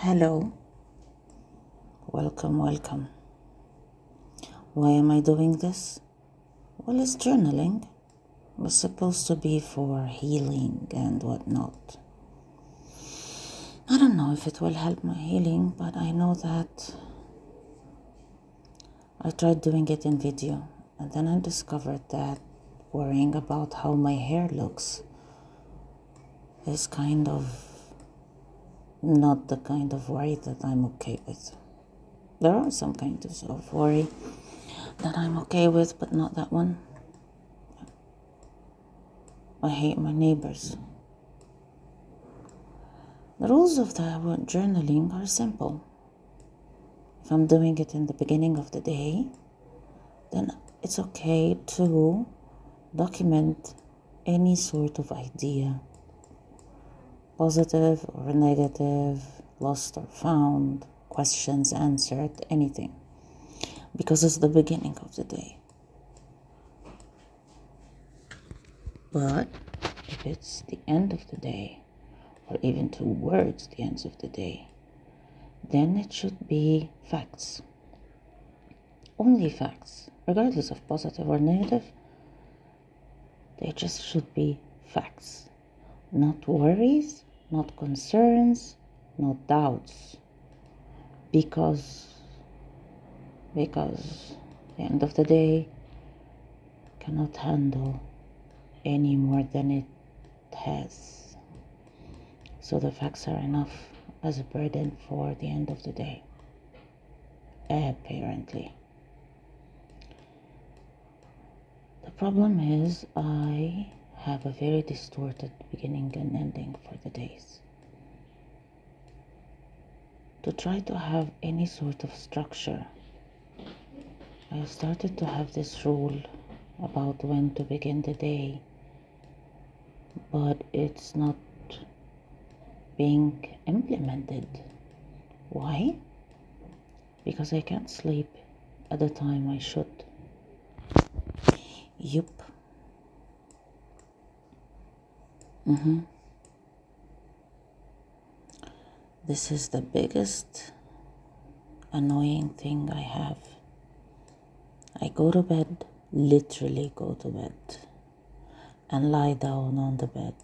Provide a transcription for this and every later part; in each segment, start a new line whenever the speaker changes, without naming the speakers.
Hello. Welcome, welcome. Why am I doing this? Well, it's journaling. It was supposed to be for healing and whatnot. I don't know if it will help my healing, but I know that I tried doing it in video and then I discovered that worrying about how my hair looks is kind of not the kind of worry that I'm okay with. There are some kinds of worry that I'm okay with, but not that one. I hate my neighbors. The rules of the journaling are simple. If I'm doing it in the beginning of the day, then it's okay to document any sort of idea positive or negative, lost or found, questions answered, anything. Because it's the beginning of the day. But if it's the end of the day, or even towards the end of the day, then it should be facts. Only facts, regardless of positive or negative, they just should be facts, not worries, not concerns, not doubts. Because because the end of the day cannot handle any more than it has. So the facts are enough as a burden for the end of the day. Apparently. The problem is I have a very distorted beginning and ending for the days. To try to have any sort of structure, I started to have this rule about when to begin the day, but it's not being implemented. Why? Because I can't sleep at the time I should. Yup. Mm-hmm. This is the biggest annoying thing I have. I go to bed, literally go to bed, and lie down on the bed.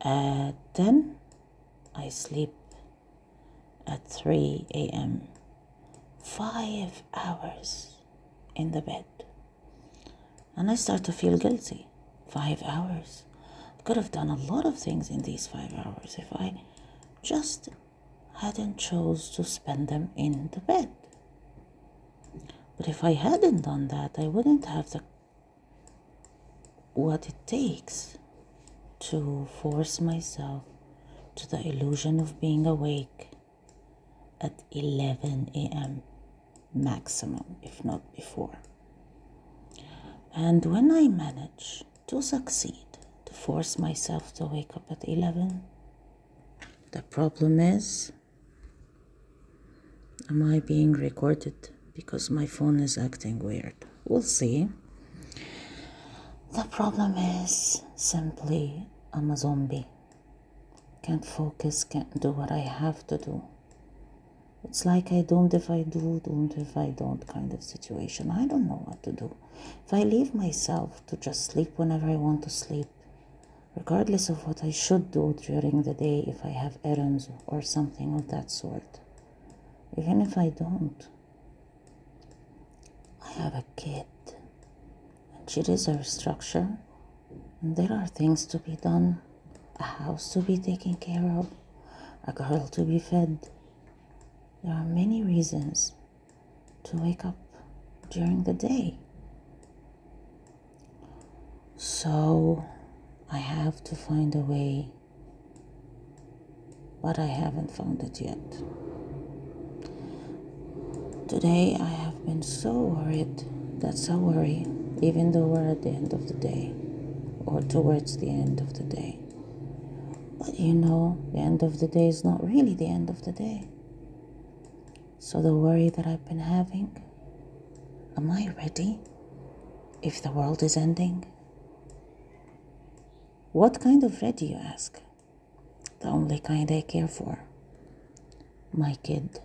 At 10, I sleep at 3 a.m. Five hours in the bed. And I start to feel guilty five hours. I could have done a lot of things in these five hours if I just hadn't chose to spend them in the bed. But if I hadn't done that, I wouldn't have the what it takes to force myself to the illusion of being awake at 11 a.m. maximum, if not before. And when I manage to succeed, to force myself to wake up at 11. The problem is, am I being recorded because my phone is acting weird? We'll see. The problem is simply I'm a zombie. Can't focus, can't do what I have to do. It's like I don't if I do, don't if I don't kind of situation. I don't know what to do. If I leave myself to just sleep whenever I want to sleep, regardless of what I should do during the day if I have errands or something of that sort, even if I don't, I have a kid and she deserves structure and there are things to be done, a house to be taken care of, a girl to be fed there are many reasons to wake up during the day. So I have to find a way, but I haven't found it yet. Today I have been so worried. That's a worry, even though we're at the end of the day or towards the end of the day. But you know, the end of the day is not really the end of the day. So, the worry that I've been having am I ready if the world is ending? What kind of ready, you ask? the only kind I care for. My kid.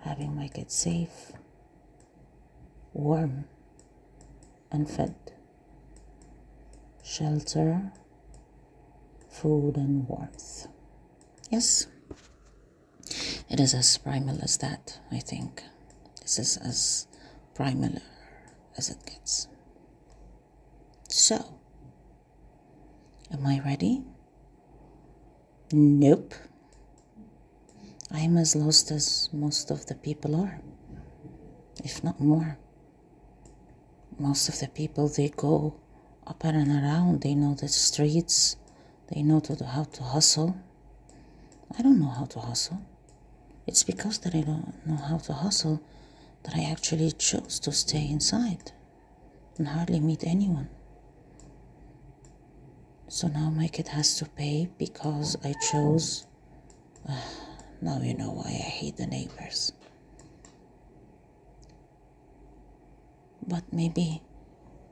Having my kid safe, warm, and fed. Shelter, food, and warmth. Yes, it is as primal as that, I think. This is as primal as it gets. So, am I ready? Nope. I am as lost as most of the people are, if not more. Most of the people they go up and around, they know the streets, they know to, how to hustle. I don't know how to hustle. It's because that I don't know how to hustle that I actually chose to stay inside and hardly meet anyone. So now my kid has to pay because I chose. Uh, now you know why I hate the neighbors. But maybe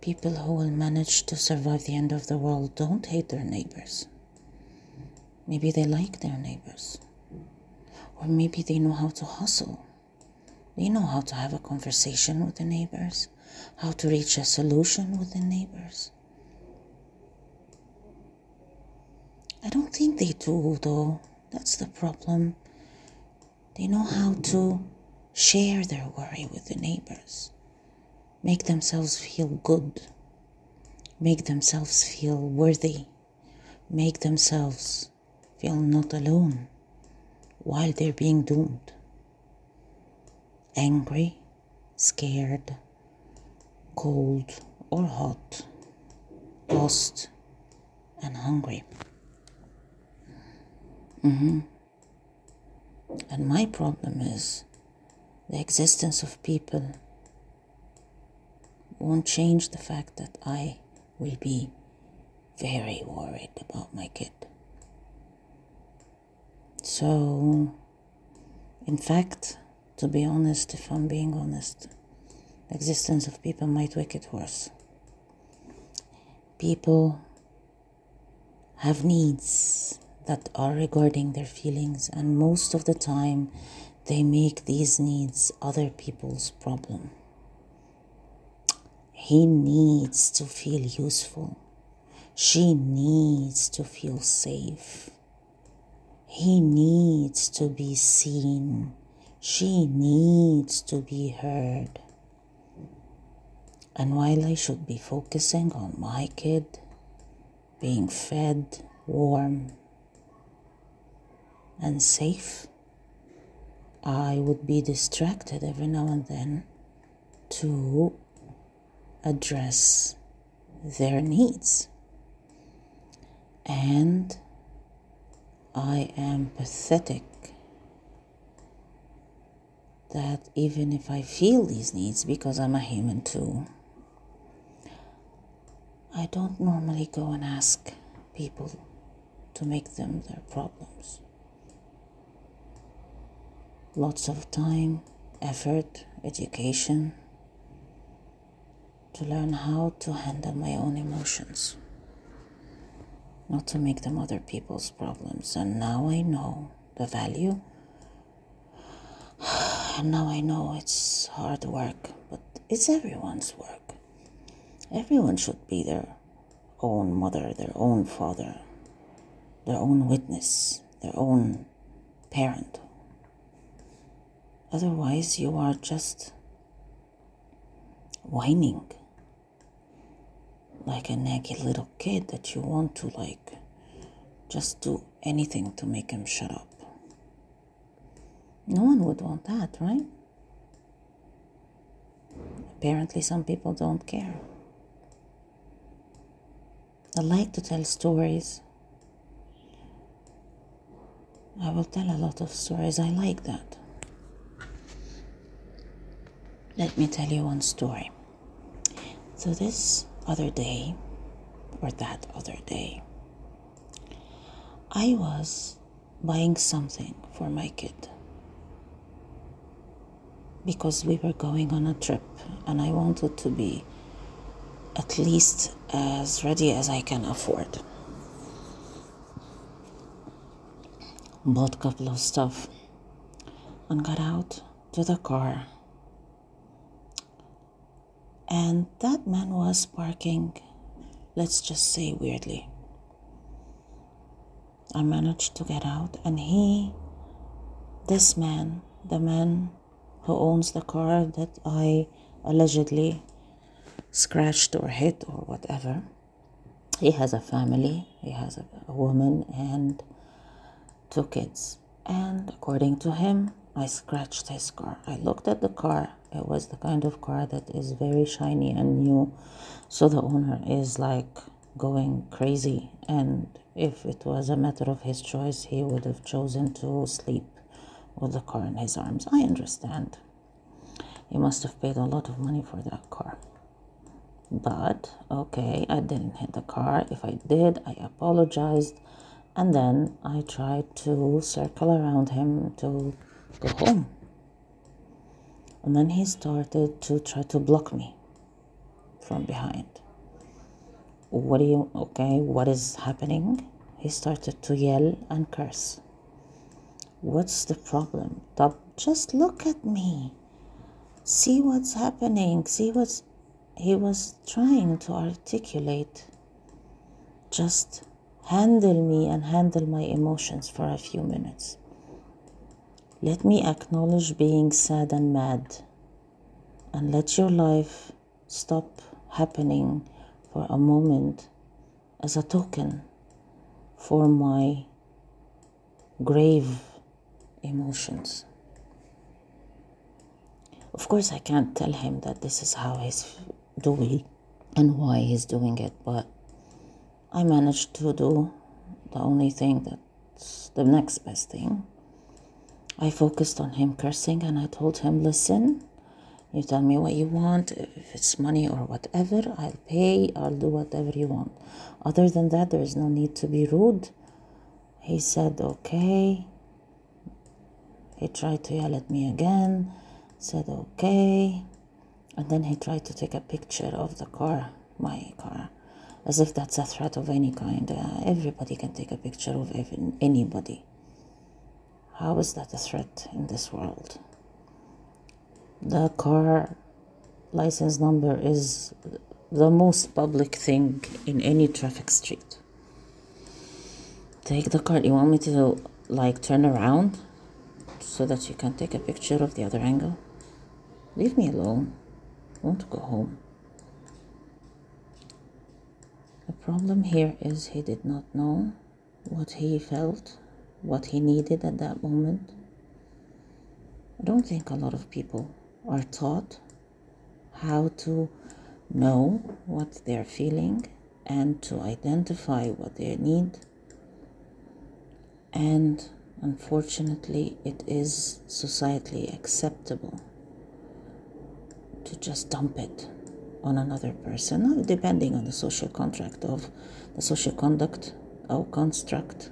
people who will manage to survive the end of the world don't hate their neighbors. Maybe they like their neighbors. Or maybe they know how to hustle. They know how to have a conversation with the neighbors, how to reach a solution with the neighbors. I don't think they do, though. That's the problem. They know how to share their worry with the neighbors, make themselves feel good, make themselves feel worthy, make themselves feel not alone while they're being doomed. Angry, scared, cold or hot, lost, and hungry. Mm-hmm. And my problem is the existence of people won't change the fact that I will be very worried about my kid. So, in fact, to be honest, if I'm being honest, the existence of people might make it worse. People have needs that are regarding their feelings, and most of the time, they make these needs other people's problem. He needs to feel useful. She needs to feel safe. He needs to be seen. She needs to be heard. And while I should be focusing on my kid being fed, warm, and safe, I would be distracted every now and then to address their needs. And I am pathetic that even if I feel these needs, because I'm a human too, I don't normally go and ask people to make them their problems. Lots of time, effort, education to learn how to handle my own emotions not to make them other people's problems. And now I know the value. And now I know it's hard work, but it's everyone's work. Everyone should be their own mother, their own father, their own witness, their own parent. Otherwise, you are just whining like a naggy little kid that you want to like just do anything to make him shut up. No one would want that, right? Apparently, some people don't care. I like to tell stories. I will tell a lot of stories. I like that. Let me tell you one story. So, this other day, or that other day, I was buying something for my kid because we were going on a trip and I wanted to be at least as ready as I can afford. bought a couple of stuff, and got out to the car. And that man was parking, let's just say weirdly. I managed to get out, and he, this man, the man who owns the car that I allegedly scratched or hit or whatever, he has a family, he has a, a woman and two kids. And according to him, I scratched his car. I looked at the car. It was the kind of car that is very shiny and new. So the owner is like going crazy. And if it was a matter of his choice, he would have chosen to sleep with the car in his arms. I understand. He must have paid a lot of money for that car. But okay, I didn't hit the car. If I did, I apologized. And then I tried to circle around him to go home. And then he started to try to block me from behind. What do you, okay, what is happening? He started to yell and curse. What's the problem? Just look at me. See what's happening. See what's. He was trying to articulate. Just handle me and handle my emotions for a few minutes. Let me acknowledge being sad and mad and let your life stop happening for a moment as a token for my grave emotions. Of course, I can't tell him that this is how he's doing and why he's doing it, but I managed to do the only thing that's the next best thing I focused on him cursing and I told him, listen, you tell me what you want. If it's money or whatever, I'll pay. I'll do whatever you want. Other than that, there is no need to be rude. He said, okay. He tried to yell at me again, said, okay. And then he tried to take a picture of the car, my car, as if that's a threat of any kind. Uh, everybody can take a picture of anybody. How is that a threat in this world? The car license number is the most public thing in any traffic street. Take the car. You want me to like turn around so that you can take a picture of the other angle? Leave me alone. I want to go home. The problem here is he did not know what he felt what he needed at that moment. I don't think a lot of people are taught how to know what they're feeling and to identify what they need. And unfortunately, it is societally acceptable to just dump it on another person, depending on the social contract of the social conduct or construct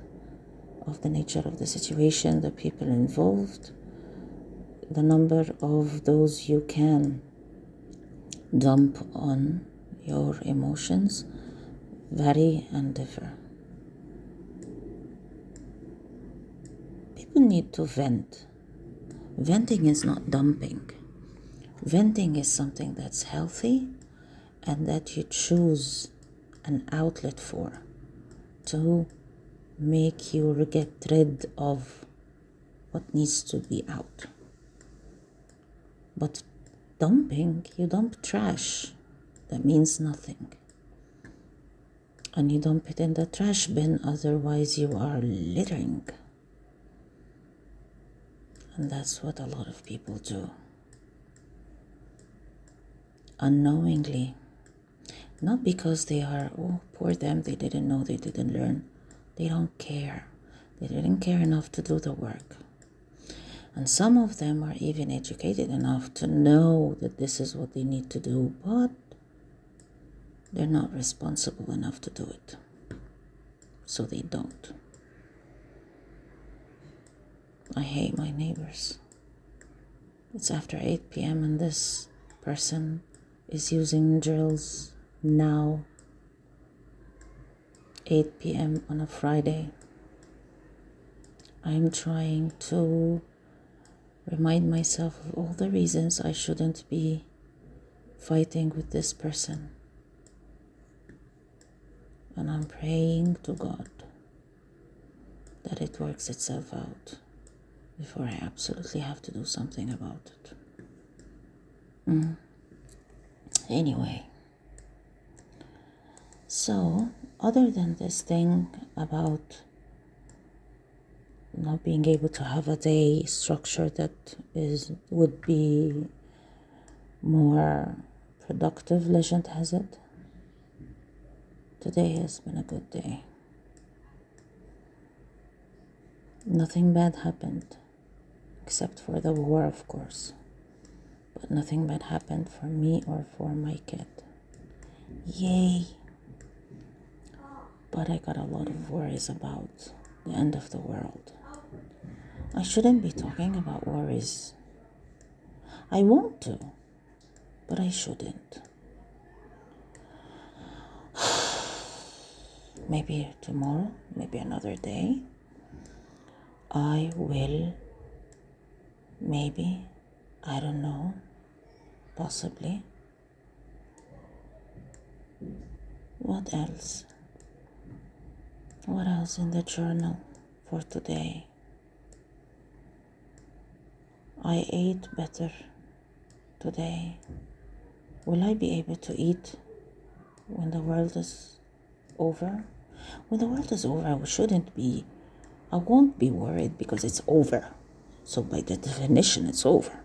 of the nature of the situation, the people involved, the number of those you can dump on your emotions vary and differ. People need to vent. Venting is not dumping. Venting is something that's healthy and that you choose an outlet for to make you get rid of what needs to be out. But dumping, you dump trash that means nothing. And you dump it in the trash bin, otherwise, you are littering. And that's what a lot of people do. Unknowingly. Not because they are, oh, poor them, they didn't know, they didn't learn they don't care. They didn't care enough to do the work. And some of them are even educated enough to know that this is what they need to do, but they're not responsible enough to do it. So they don't. I hate my neighbors. It's after 8 p.m., and this person is using drills now 8 p.m. on a Friday. I'm trying to remind myself of all the reasons I shouldn't be fighting with this person. And I'm praying to God that it works itself out before I absolutely have to do something about it. Mm. Anyway, so other than this thing about not being able to have a day structure that is would be more productive legend has it today has been a good day. Nothing bad happened except for the war of course. But nothing bad happened for me or for my kid. Yay but i got a lot of worries about the end of the world I shouldn't be talking about worries. I want to, but I shouldn't. maybe tomorrow, maybe another day, I will, maybe, I don't know, possibly. What else? What else in the journal for today? I ate better today. Will I be able to eat when the world is over? When the world is over, I shouldn't be, I won't be worried because it's over. So, by the definition, it's over.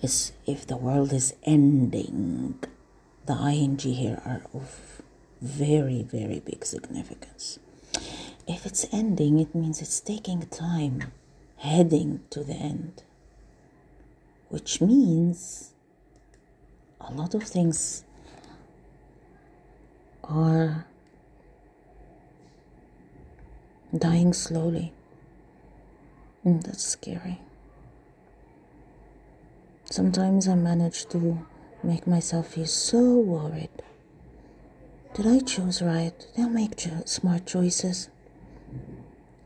It's if the world is ending, the ing here are of very, very big significance. If it's ending, it means it's taking time heading to the end, which means a lot of things are dying slowly. And that's scary. Sometimes I manage to make myself feel so worried. Did I choose right? I make cho- smart choices?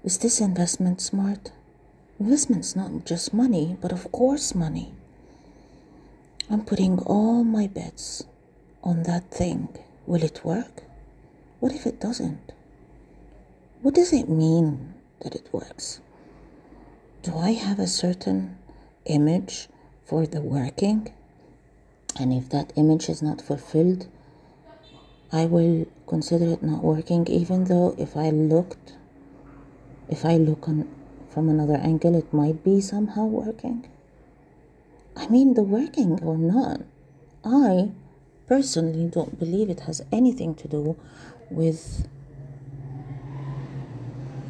Is this investment smart? Investment's not just money, but of course, money. I'm putting all my bets on that thing. Will it work? What if it doesn't? What does it mean that it works? Do I have a certain image for the working? And if that image is not fulfilled, I will consider it not working, even though if I looked, if I look on from another angle, it might be somehow working. I mean, the working or not, I personally don't believe it has anything to do with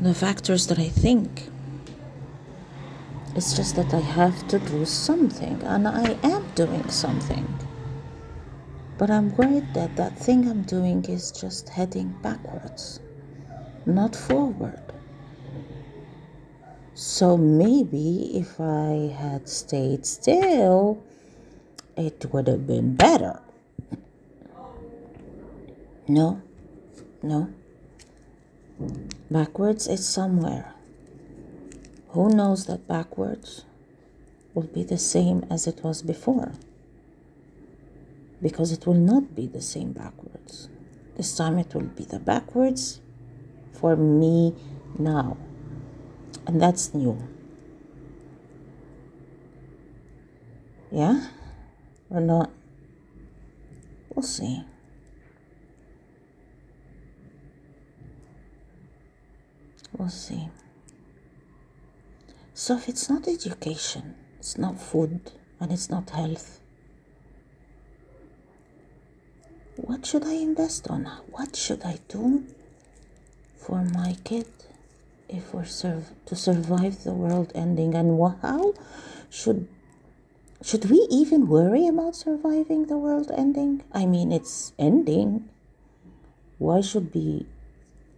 the factors that I think. It's just that I have to do something, and I am doing something. But I'm worried that that thing I'm doing is just heading backwards, not forward. So maybe if I had stayed still, it would have been better. No, no. Backwards is somewhere. Who knows that backwards will be the same as it was before? Because it will not be the same backwards. This time it will be the backwards for me now and that's new. Yeah? Or not? We'll see. We'll see. So, if it's not education, it's not food, and it's not health, what should I invest on? What should I do for my kid? if we're serve, to survive the world ending? And how should should we even worry about surviving the world ending? I mean it's ending. Why should we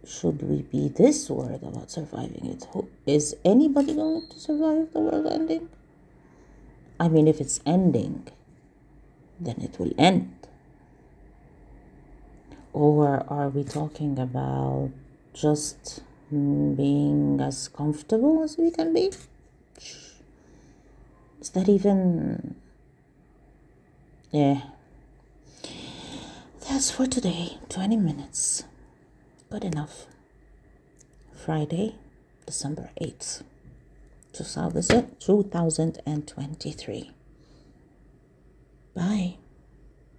should we be this worried about surviving it? Is anybody going to survive the world ending? I mean if it's ending then it will end or are we talking about just being as comfortable as we can be. Is that even. Yeah. That's for today. 20 minutes. Good enough. Friday, December 8th, 2023. Bye.